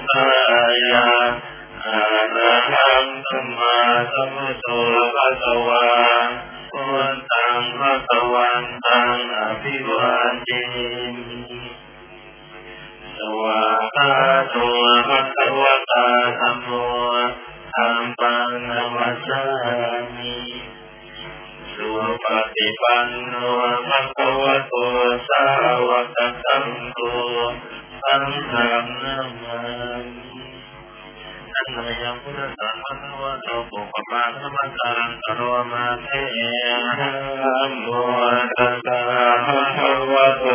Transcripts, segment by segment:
ะสุขายะอะระหังสัมมาสัมพุทโธภะคะวาวันตังภะคะวันตังอภิวาเทสวาคาโตภะคะวะตาธัมโมธัมปังนัมสสามิสุปฏิปันโนภะคะวะโตสาวกสังโฆ สังฆังนามามิอันนยังพุทธศาสนาวัตโตปุปปาธรรมการังกโรมาเทนะโมตัสสะภะคะวะโต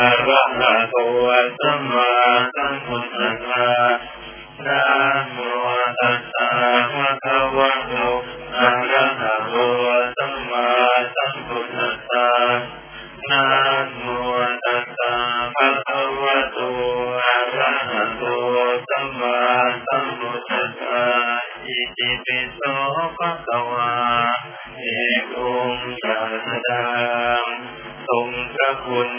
อะระหะโตสัมมาสัมพุทธัสสะนะโมตัสสะภะคะวะโตอะระ ะ ปิโสภะคะวาเอกุงสัสดาทรงพระคุณ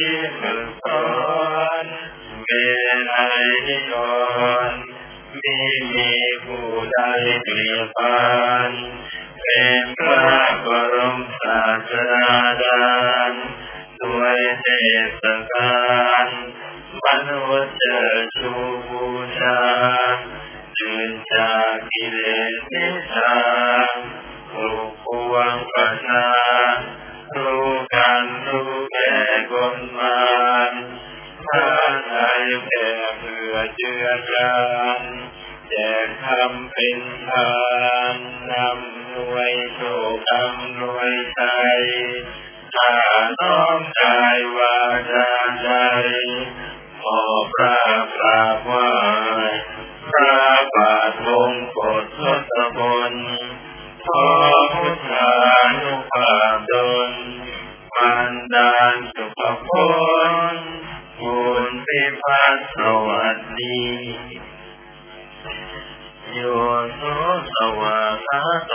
ที่มือสอนเป็นไอนิยนมีมีผู้ใดเปรียบปานเป็น พิพัฒสวัสดีโยโสสวาคาโต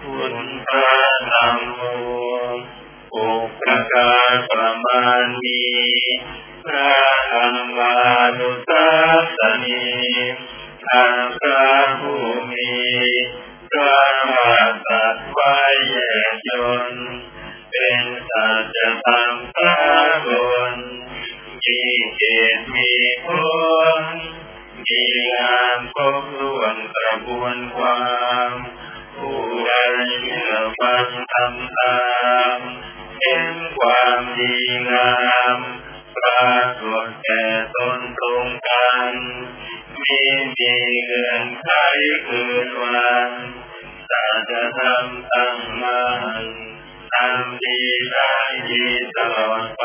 คุณพระธรรมโมอุปการประมาณมีพระธรรมานุสัสนีทางพระผู้มีพระมาสัตไว้แยกยนเป็นสัจธรรมพระ เกตมีผลมีงามครบล้วนกระบวนความผู้ใดเชื่อฟังทำตามเห็นความดีงามปรากฏแก่ตนพรงกันมีมีเงินไขคืนวันสัจธรรมตั้งมัน ทำดีได้ดีตลอดไป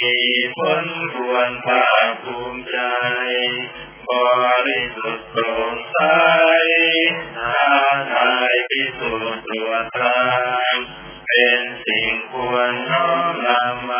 มีผลควรภาคภูมิใจ บริสุทธิ์โปร่งใสท้าทายพิสูจน์ตัวตราเป็นสิ่งควรน้อมนำมา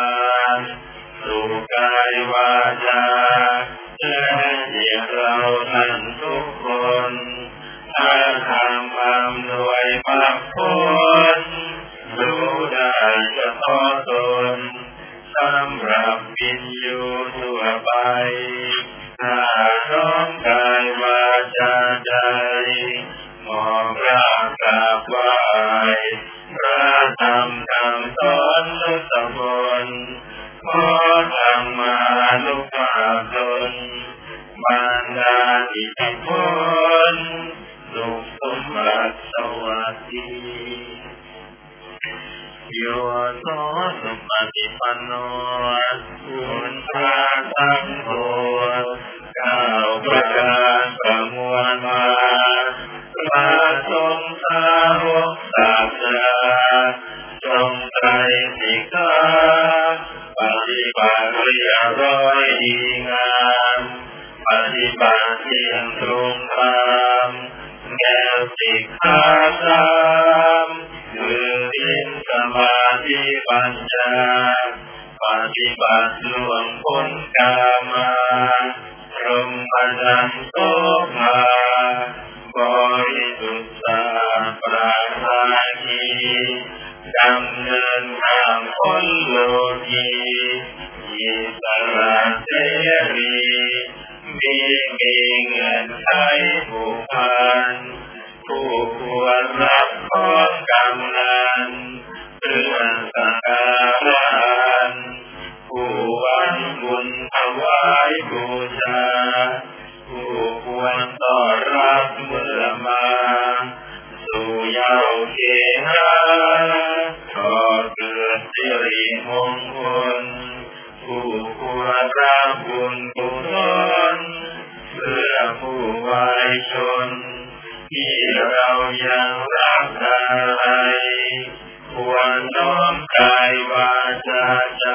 ปฏิบัติเรียบร้อยดีงามปฏิบัติเที่ยงตรงธรรมแก้วสิกขาธรรมคือศีลสมาธิปัญญาปฏิบัติล่วงพ้นกามาพรหมจันโต บุญกุศลเพื่อผู้วายชน ที่เรายังรักอะไรควรน้อมกายวาจาใจ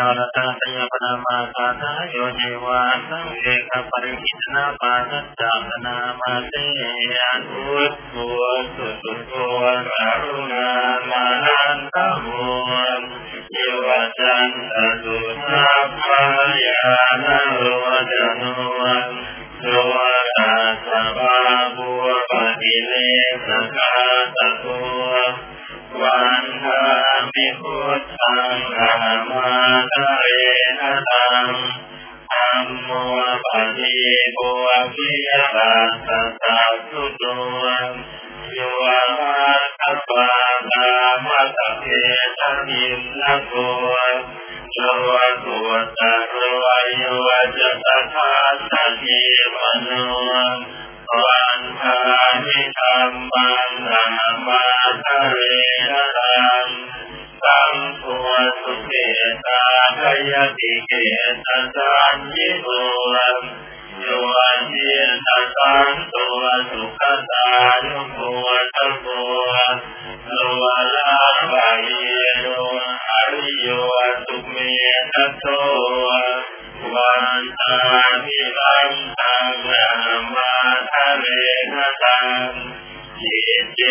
ယောရတံသယပနာမာကာသယောဇေဝံသံဧကပရိစ္ဆနာပါဒတာသနာမတေယံဥစ္စောသုသုဝံအရုဏာမာနန္တမောယေဝတံသတုသာပါယနာဝဒနောဝံသောတာသဘာဘူပတိလေသကာသကောဝန္တာ พุทธังอามาตเรนะตังอัมโมปะทิโกวิยตัสสะสัพพุโตโยอาคัปปะกามัตเกตะนินนะโกโยโกตะโรโยจะตถาสติมโนวันทามิธรรมังนามาทะเรนะตัง สังโฆสุเกตาพยติเกตสัญญิโกโยอันเยตสังตัวสุขตานุโกตโกโลลาบายโนอริโยสุเมตโตวันตามิลัมตังนามาทะเรนะตัง ยิเจ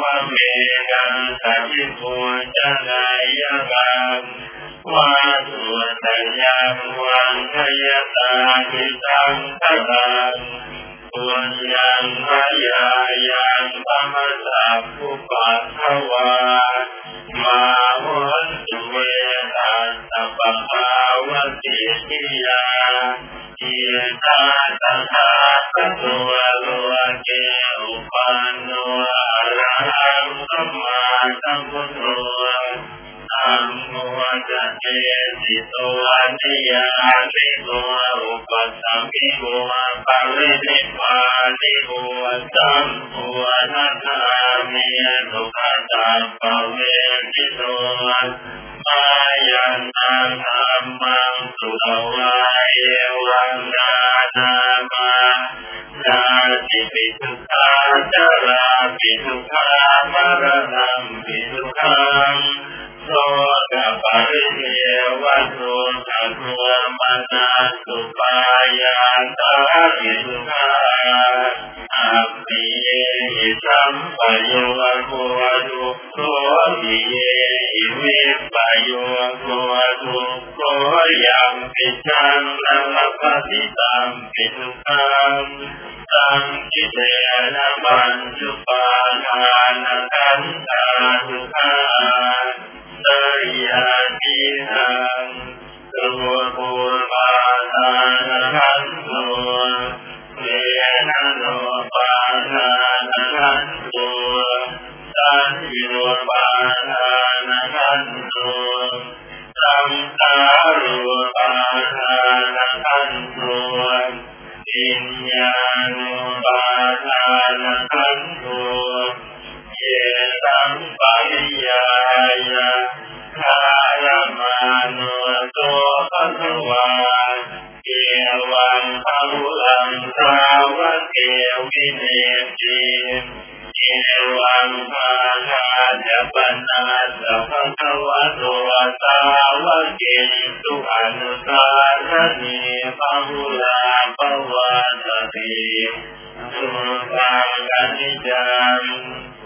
วะเมกังสัจจิปุจจนายกัง วาสุตยังวันทยตาทิตังทตัง ปุญญังพยายังธรรมสัพพุปัสสวามาวันสุเวตัสสะปะภาวติทิยาเยตาตถาคตัวโลเกอุปันโนอะระหังสัมมาสัมพุทโธ ธัมโมจะเตสิโตอันยาลิโกอุปสัมภิโกปะเวนิปาลิโกสัมโพนัตามิทุกขตาปะเวนิโตมายันตังธรรมังสุตวายเยวังนานามาจาติปิทุกขาจาราปิทุกขามรณะปิทุกขัง သောကပါရိယေဝတ္တုသတ္တဝမနာသုပါယသာတိသုခာအပိယေသံပယောဝကိုဝါဒုသောပိယေဝိပယောကိုဝါဒုကိုယံပိသံလမပတိတံပိသုခာသံจิตေနမံသုပါနာနတံသာသုခာ ตนะปัญจุปาทานขันธาทุกขาเตยานิสังตัวภูมาทานขันโตเวนะโนปาทานขันโตสัญโยปาทานขันโตสังสารุปาทานขันโตอิญญาณุปาทานขันโตเย โต පරියාය කායමනෝ තෝ පසුවා ඒවං පවුලං සාවකේ විනේති ඒවං පාදාජපනාසපකවදෝතාවකේ තුහනුසාරණේ පහුලා පවදති සුඛං කනිජං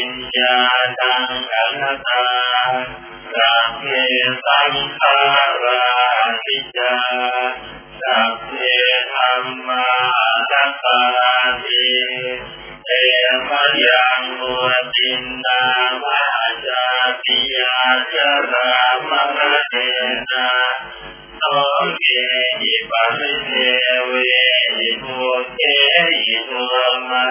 විඤ්ඤාණං ගණතං සම්මේ සංඛාරාතිජා සම්මේ ධම්මා සංඛාරති එමයං වදින්නා වාචාතියා චරමරදේනා ඕකේ විපස්සේ වේ යෝ තේ යෝ මා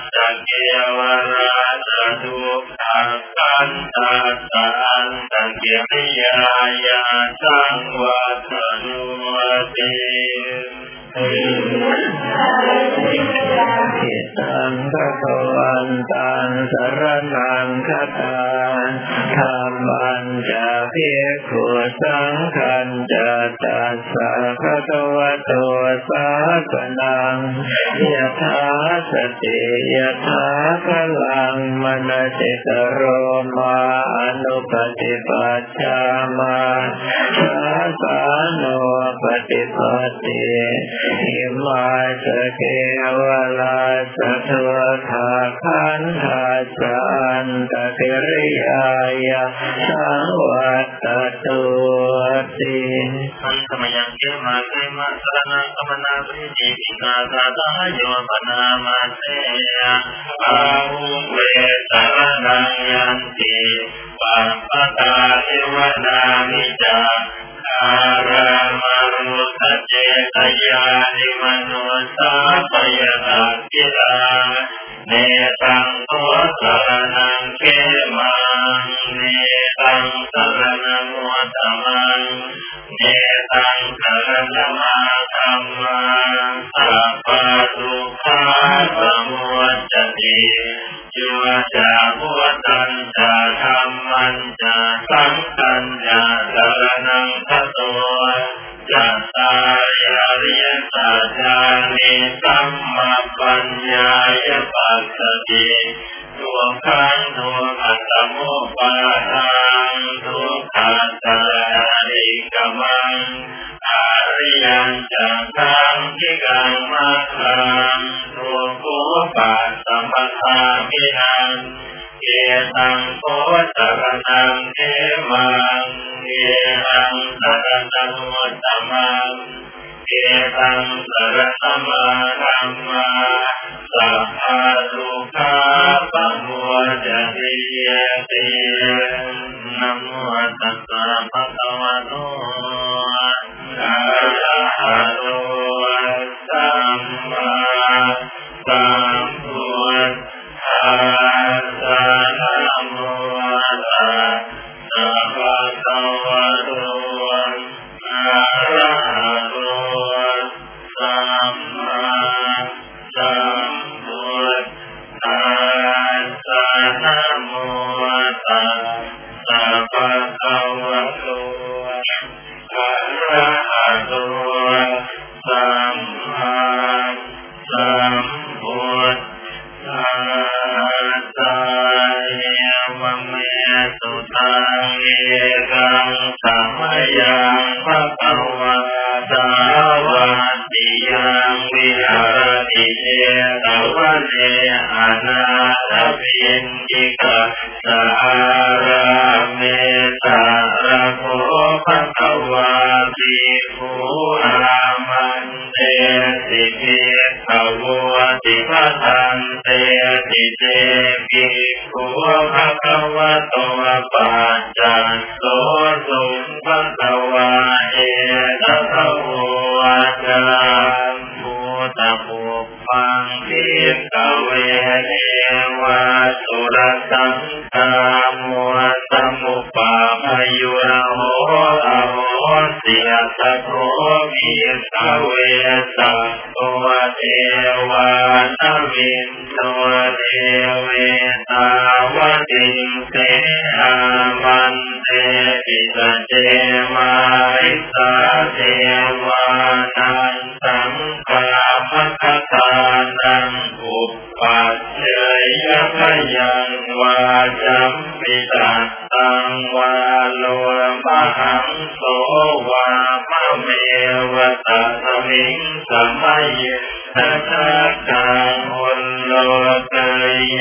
มาสเกวราชทุกขังกันตาสันตะเกียริยายาสังวัตนุติ ทิตังพระกวันตังสรนังคตาธรรมันจะเพียขุสังขันจะตัสสะภะคะวะโตสาสนังยะถาสติยถาพลังมนสิตโรมาอนุปฏิปัชฌามาสาสาโนปฏิปติอิมาสเกวลาสัทวทาคันธาสันตกิริยายาสังวัตตุติอันธรรมยังเกมาเกมาสรณะกมนาปริจิติกาตาตาโยปนามาเสอาหุเวสารนังยันติปัปปตาเทวนามิจา ආරමණෝ เจตยานิมโนสาปยตักิลาเนตังโตสารนังเกมังเนตังสารนังวัตมังเนตังสารนัมาธรรมังสัพพะทุกขาสมุจติจุจาพุตัญจาธรรมันจาสังกัญจาสารนังทัตโต จัตตายาริยสัจจานิสัมมาปัญญายปัสสติทุกขังทุกขัตโมปาทังทุกขัตตาริกมังอริยังจังทังทิกังมัคคังทุกขุปัสสมทามินังเกตังโพสรนังเทมังเกตังสรนังวัต มังเกตังสรณมารัมม ั ยทัสสะกังอุลโลก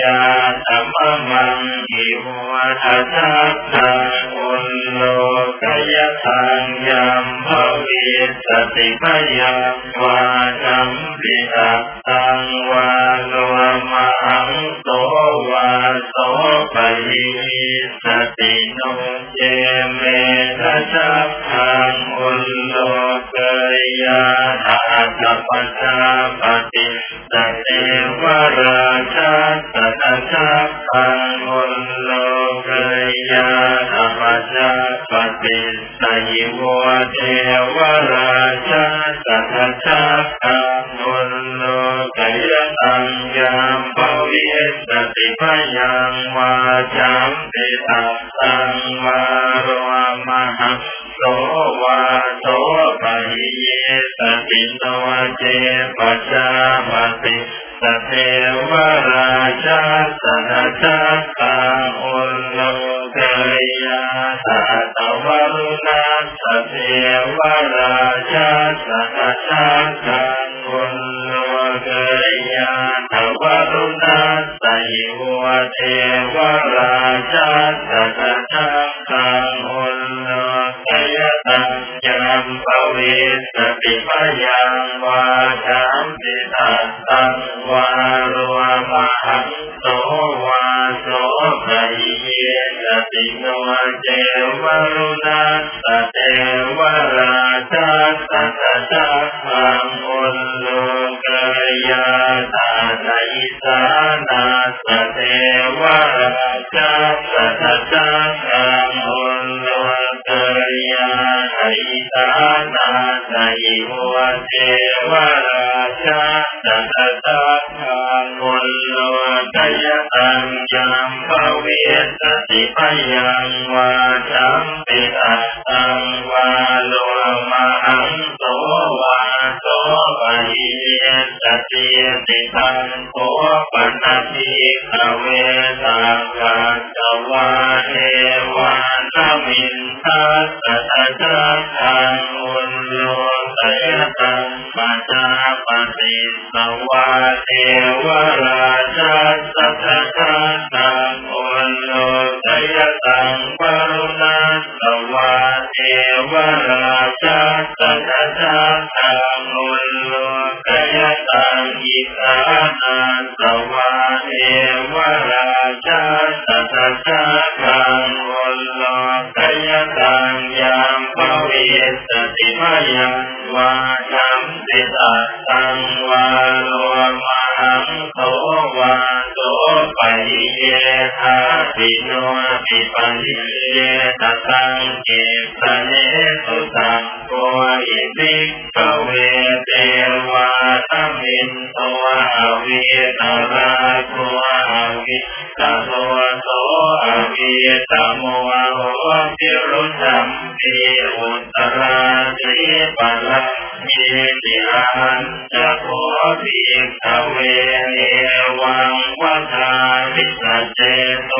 ยาธรรมมังอิวะทัสสะกังอุลโลกยทังยัมภวิสติพยังวาจัมปิตั ตังวาโลมหังโสวาโสปะยิสติโนเจเมทัสสะกังอุลโลกยาทัสสะปัจาปฏิสเตวราชาสัตชะกังอุลโลกยาทัปจจาปฏิสยิโวเทวราชาสัตชะกังอุลโลกยตังยามภวิสติพยังวาจัมปิตัสสังวาโรมหะโสวาโสปะหิเยสติโนเจปัจจาปติสเทวราชาสนาจักขังอุลโลกยาตาตวรุณาสเทวราชาสนาจักขัง เทวราชาสนาจักขังอุลโลกยาตัญญมปวิสติปยังวาจัมปิตัสตังวาโรมหังโสวาโสภยิเยสติโนเจวรุณา หิเยสติติตังโสปนัสสิขเวสังกัจวาเทวานมินทัสสะจักขังอุลโลกยตังปัจจาปฏิสวาเทวราชาสัทธังตังอุลโลกยตังปรุณา เทวราชาสัทธังตังอุลโลกยตังอิสานาสวาเทวราชาสัทธัง ติมยังวาจัมติตัสตังวาโลมหังโสวาโสปเยทาปิโนปิปันิเยตตังเกสเนสุตังโกอิปิกเวเทวาตมินโตอวิตราโกอวิตโตโตอวิตโมโหปิรุสัม ปีอุตราสีปัลมีติอันจะโคภิกขเวเนวังวัฏานิสเจตุ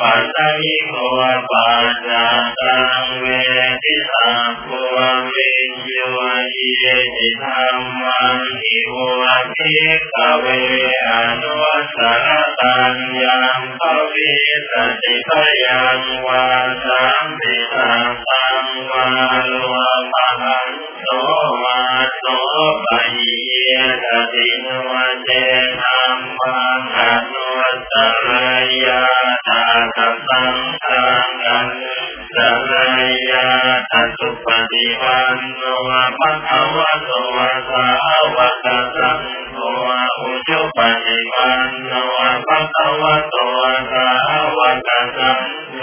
อุปาตยิโกปัจจตังเวทิสังโกวิญโยเยติธรรมังอิวะภิกขเวอนุสรตัญญังภวิสติภยังวาสัมปิตังตังวาโลมหังโสวาโสปะหิเยสติโนเจนัมมังอนุตรยาตา ปันโนภะคะวะโตสาวกสังโฆอุจุปฏิปันโนภะคะวะโตสาวกสังโฆ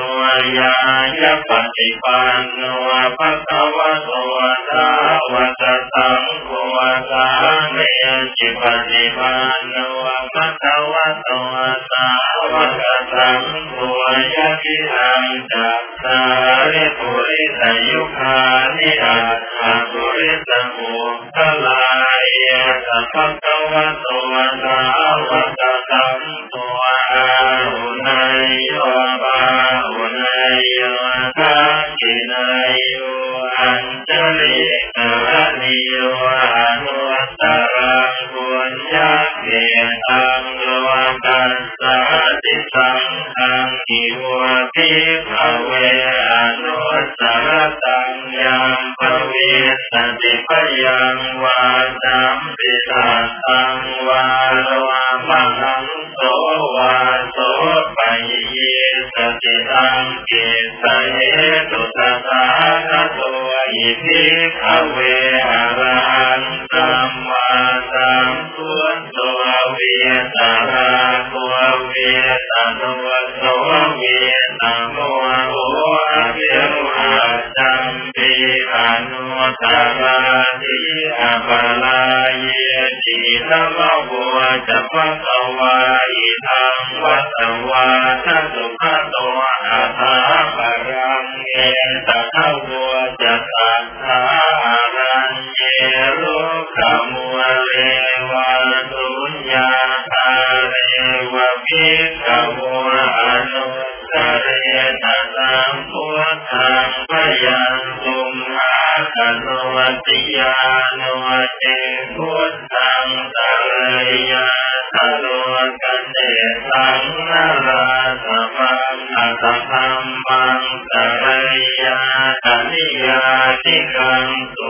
ยายะปฏิปันโน นุตตรตังยัมภเวสติพยังวาจัมปิตัตังวาโลมังโสวาโสปะเยสติตังเกสเหตุตตาคโตอิทิภเวอรหันตัมมา သမဝတပံကဝါ สังนาราสมังอัตถัมมังสเรยาตนิยาติกังสุ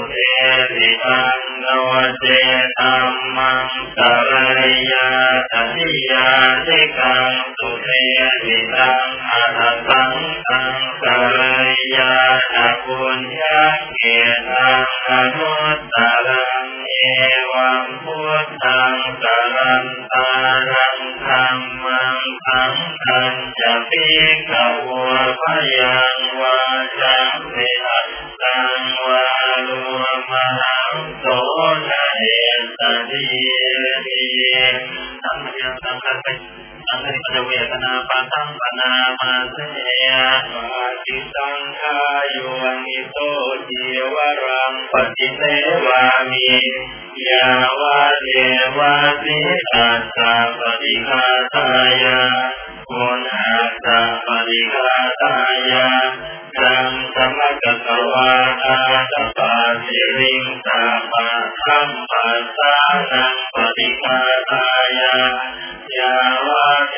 มิโตจีวรังปฏิเสวามิยาวาเทวาสิตัสสะปฏิฆาตายาปุณหัสสะปฏิฆาตายาสังสมะกตวาอาตปาสิริงสาปะธัมปัสสานังปฏิฆาตายายาวาเท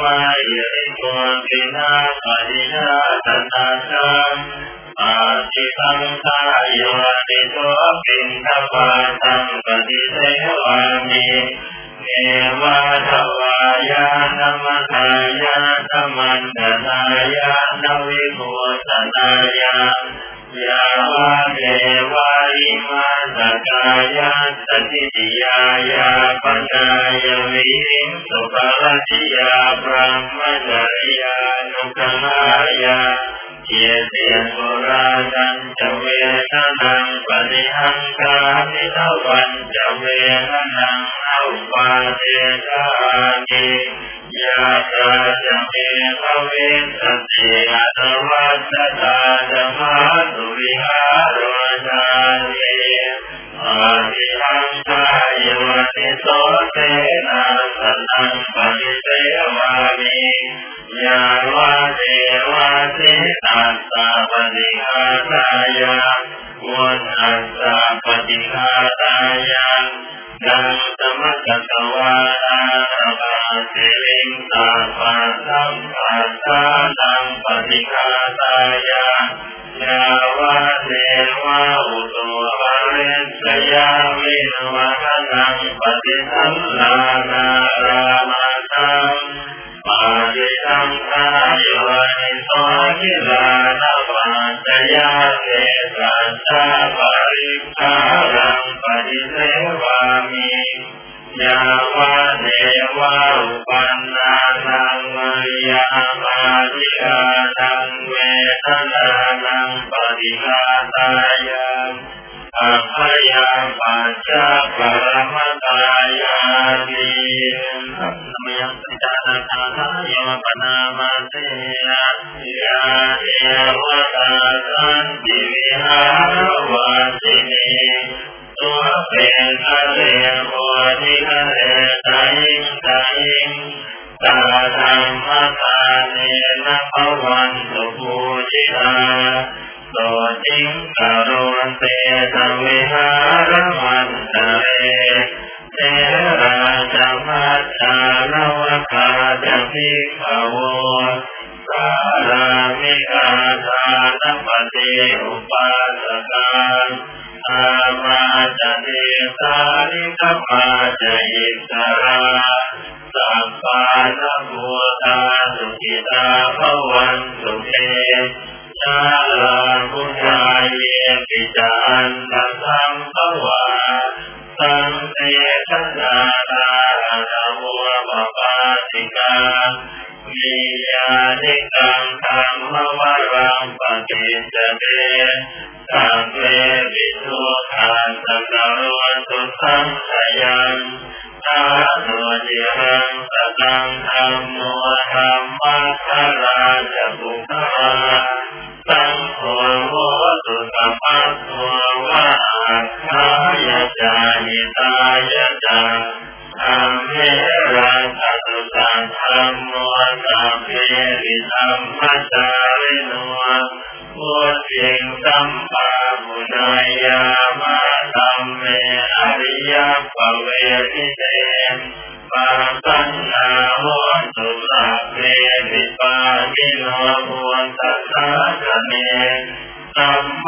วายริโกตินาปฏิญาตนาสั มอาติสังขายโยติโตปินทปาตังปฏิเสวามิเอวะทวายานมัทายานมันตนายานวิโมตนายายาวะเทวาอิมาสกายาสติติยายาปัญญายวิริงสุภลติยาพระมจริยานุกมายา යතිය සෝරාජං චවේතනං පරිහංකාති තවං චවේතනං අවපාදේකාති යාකාචමේ භවේ සත්‍යේ අතවත්ත සාධමා දුවිහාරෝදානේ เวทนังปฏิหังคามิตวันจะเวทนังเอาปาเทชานิยาตาจะเมภเวสติอัตวัตตาธรรมาสุวิหารจาริอาทิหังคายวันโสเตนะสันนังปฏิเสวามิยาวาเทวาสิตัสสะปฏิฆาตายาวุฒัสสะปฏิฆาตายาดังสมัคตวานาตปาสิลิงสาปัสสัมปัสสานังปฏิฆาตายายาวาเทวาอุตุ ජාමේ නවහනං පතිසම්ලානාරාමතං පාදේතං කායෝනිසෝ කිලානවාන්තයාසේ සත්තා පරික්ඛාරං පරිසේවාමි යාවා දේවා උපන්නානං යහමාදිකානං වේතනානං පරිහාතාය นารามาตังปาจิตังคายโยนิโสทิลานาปัจจยาเทสัสสะปริภารังปฏิเสวามิยาวะเทวะอุปันนานังมยามาธิกานังเวทนานังปฏิฆาตายา อัพยาปัจจปรมตายานินมยังปิตานาคาทายมปนามาเตยยาเทวตาสันติวิหารวา Uh,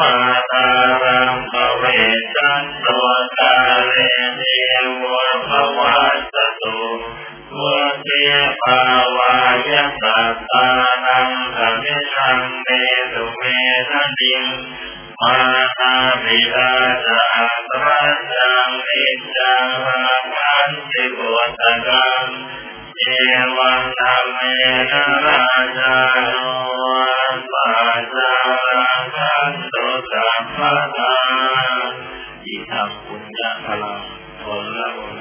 มมาตารังภเวสันโตตาเรเนวะภวัสตุวุติภาวายสัตตานังธรรมิชังเมตุเมทะนิงมาตาปิตาจะตรัสจังนิจังรังคันติโกตกังเอวังธรรมเมนะราชาโนปัสสารังคันตุ สัมปทาอิทังปุญญพลังผลละบุญ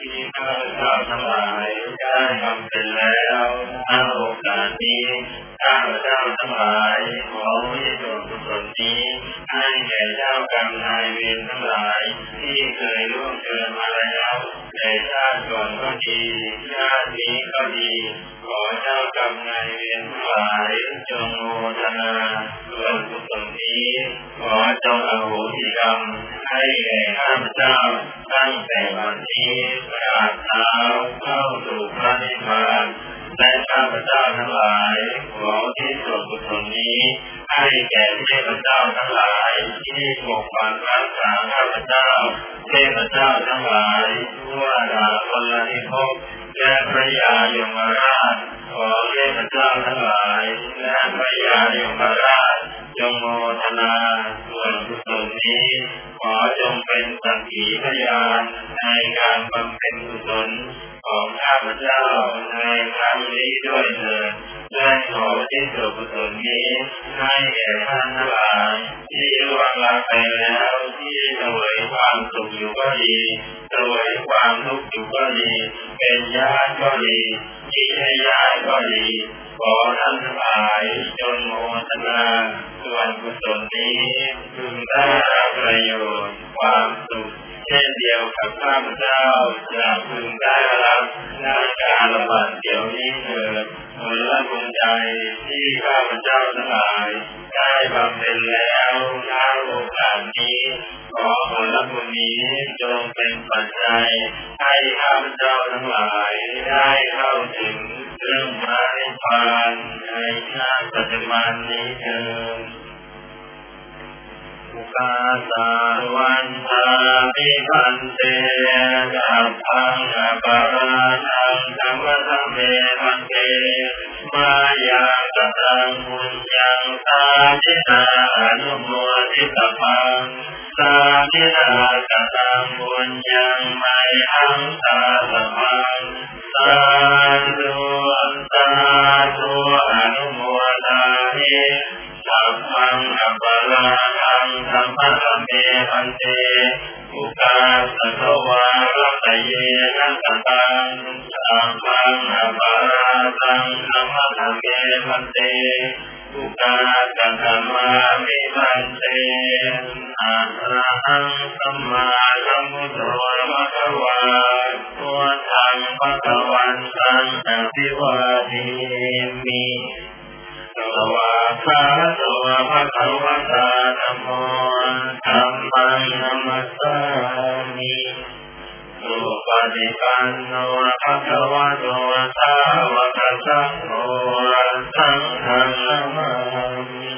ที่ข้าพเจ้าทั้งหลายได้ทำเป็นแล้วณโอกาสนี้ข้าพเจ้าทั้งหลายขอวิโสกุศล นี้ให้แก่เจ้ากรรมนายเวรทั้งหลาย ที่เคยล่วงเกินมาแล้วในชาติก่อนก็ดีชาตินี้ก็ดี ขอเจ้ากรรมนายเวรทั้งหลายจงโมทนาส่วนกุศลนี้ ขอจงอโหสิกรรม ให้แก่ข้าพเจ้าตั้งแต่วันนี้ตราบเท้าเข้าสู่พระนิพพาน และข้าพเจ้าทั้งหลายขอที่ส่วนกุศลนี้ ให้แก่เทพเจ้าทั้งหลาย ที่ปกปักรักษาข้าพเจ้าเทพเจ้าทั้งหลายทั่วดาพลนิภพและพระยายมราชขอเทพเจ้าทั้งหลาย และพระยายมราชจงโมทนาส่วนกุศลนี้ ขอจงเป็นสักขีพยานในการบำเพ็ญกุศล ของข้าพเจ้าในครั้งนี้ด้วยเถิดและขอที่สุกุศลนี้ให้แก่ท่านทั้งหลายที่ล่วงลับไปแล้วที่สวยความสุขอยู่ก็ดีสวยความทุกข์อยู่ก็ดี เป็นญาติก็ดีที่ให้ญาติก็ดีขอท่านทั้งหลายจงโมทนาส่วนกุศลนี้พึงได้รับประโยชน์ความสุข เช่นเดียวกับข้าพเจ้าจะพึงได้รับในการระบาดเดี๋ยวนี้เถิดผลบุญใจที่ข้าพเจ้าทั้งหลายได้บำเพ็ญแล้วณโอกาสนี้ขอผลบุญนี้จงเป็นปัจจัยให้ข้าพเจ้าทั้งหลายได้เข้าถึงเรื่องพระนิพพานในชาติปัจจุบันนี้เถิด กาสาวันทามิพันเตกัปพังอปาราทังธรรมธรรมเมพันเตมายังกตังบุญยังสาธินาอนุโมทิตปังสาธินากตังบุญยังไม่หังสาสมังสาธุสาธุอนุโมทามิสัพพังอปารา सम्पदम् मे हन्ते उपासोवापये न सताम् सम्पन्नपरातम् समधम् मे हन्ते उपासधमामि हन्ते अहम् सम्मानमुदोर्मभवा त्वथम् भगवन्तम् अभिवादिमि ตังธรรมะเมมันเตอุกาตังธรรมามิมันเตอะระหังสัมมาสัมพุทโธภะคะวะตัวทังภะคะวันตังอภิวาเทมิสวาคาโตภะคะวะตาธัมโมธัมมังนัมสสามิสุปฏิปันโนภะคะวะโตสาวกสังโฆสังฆังนามามิ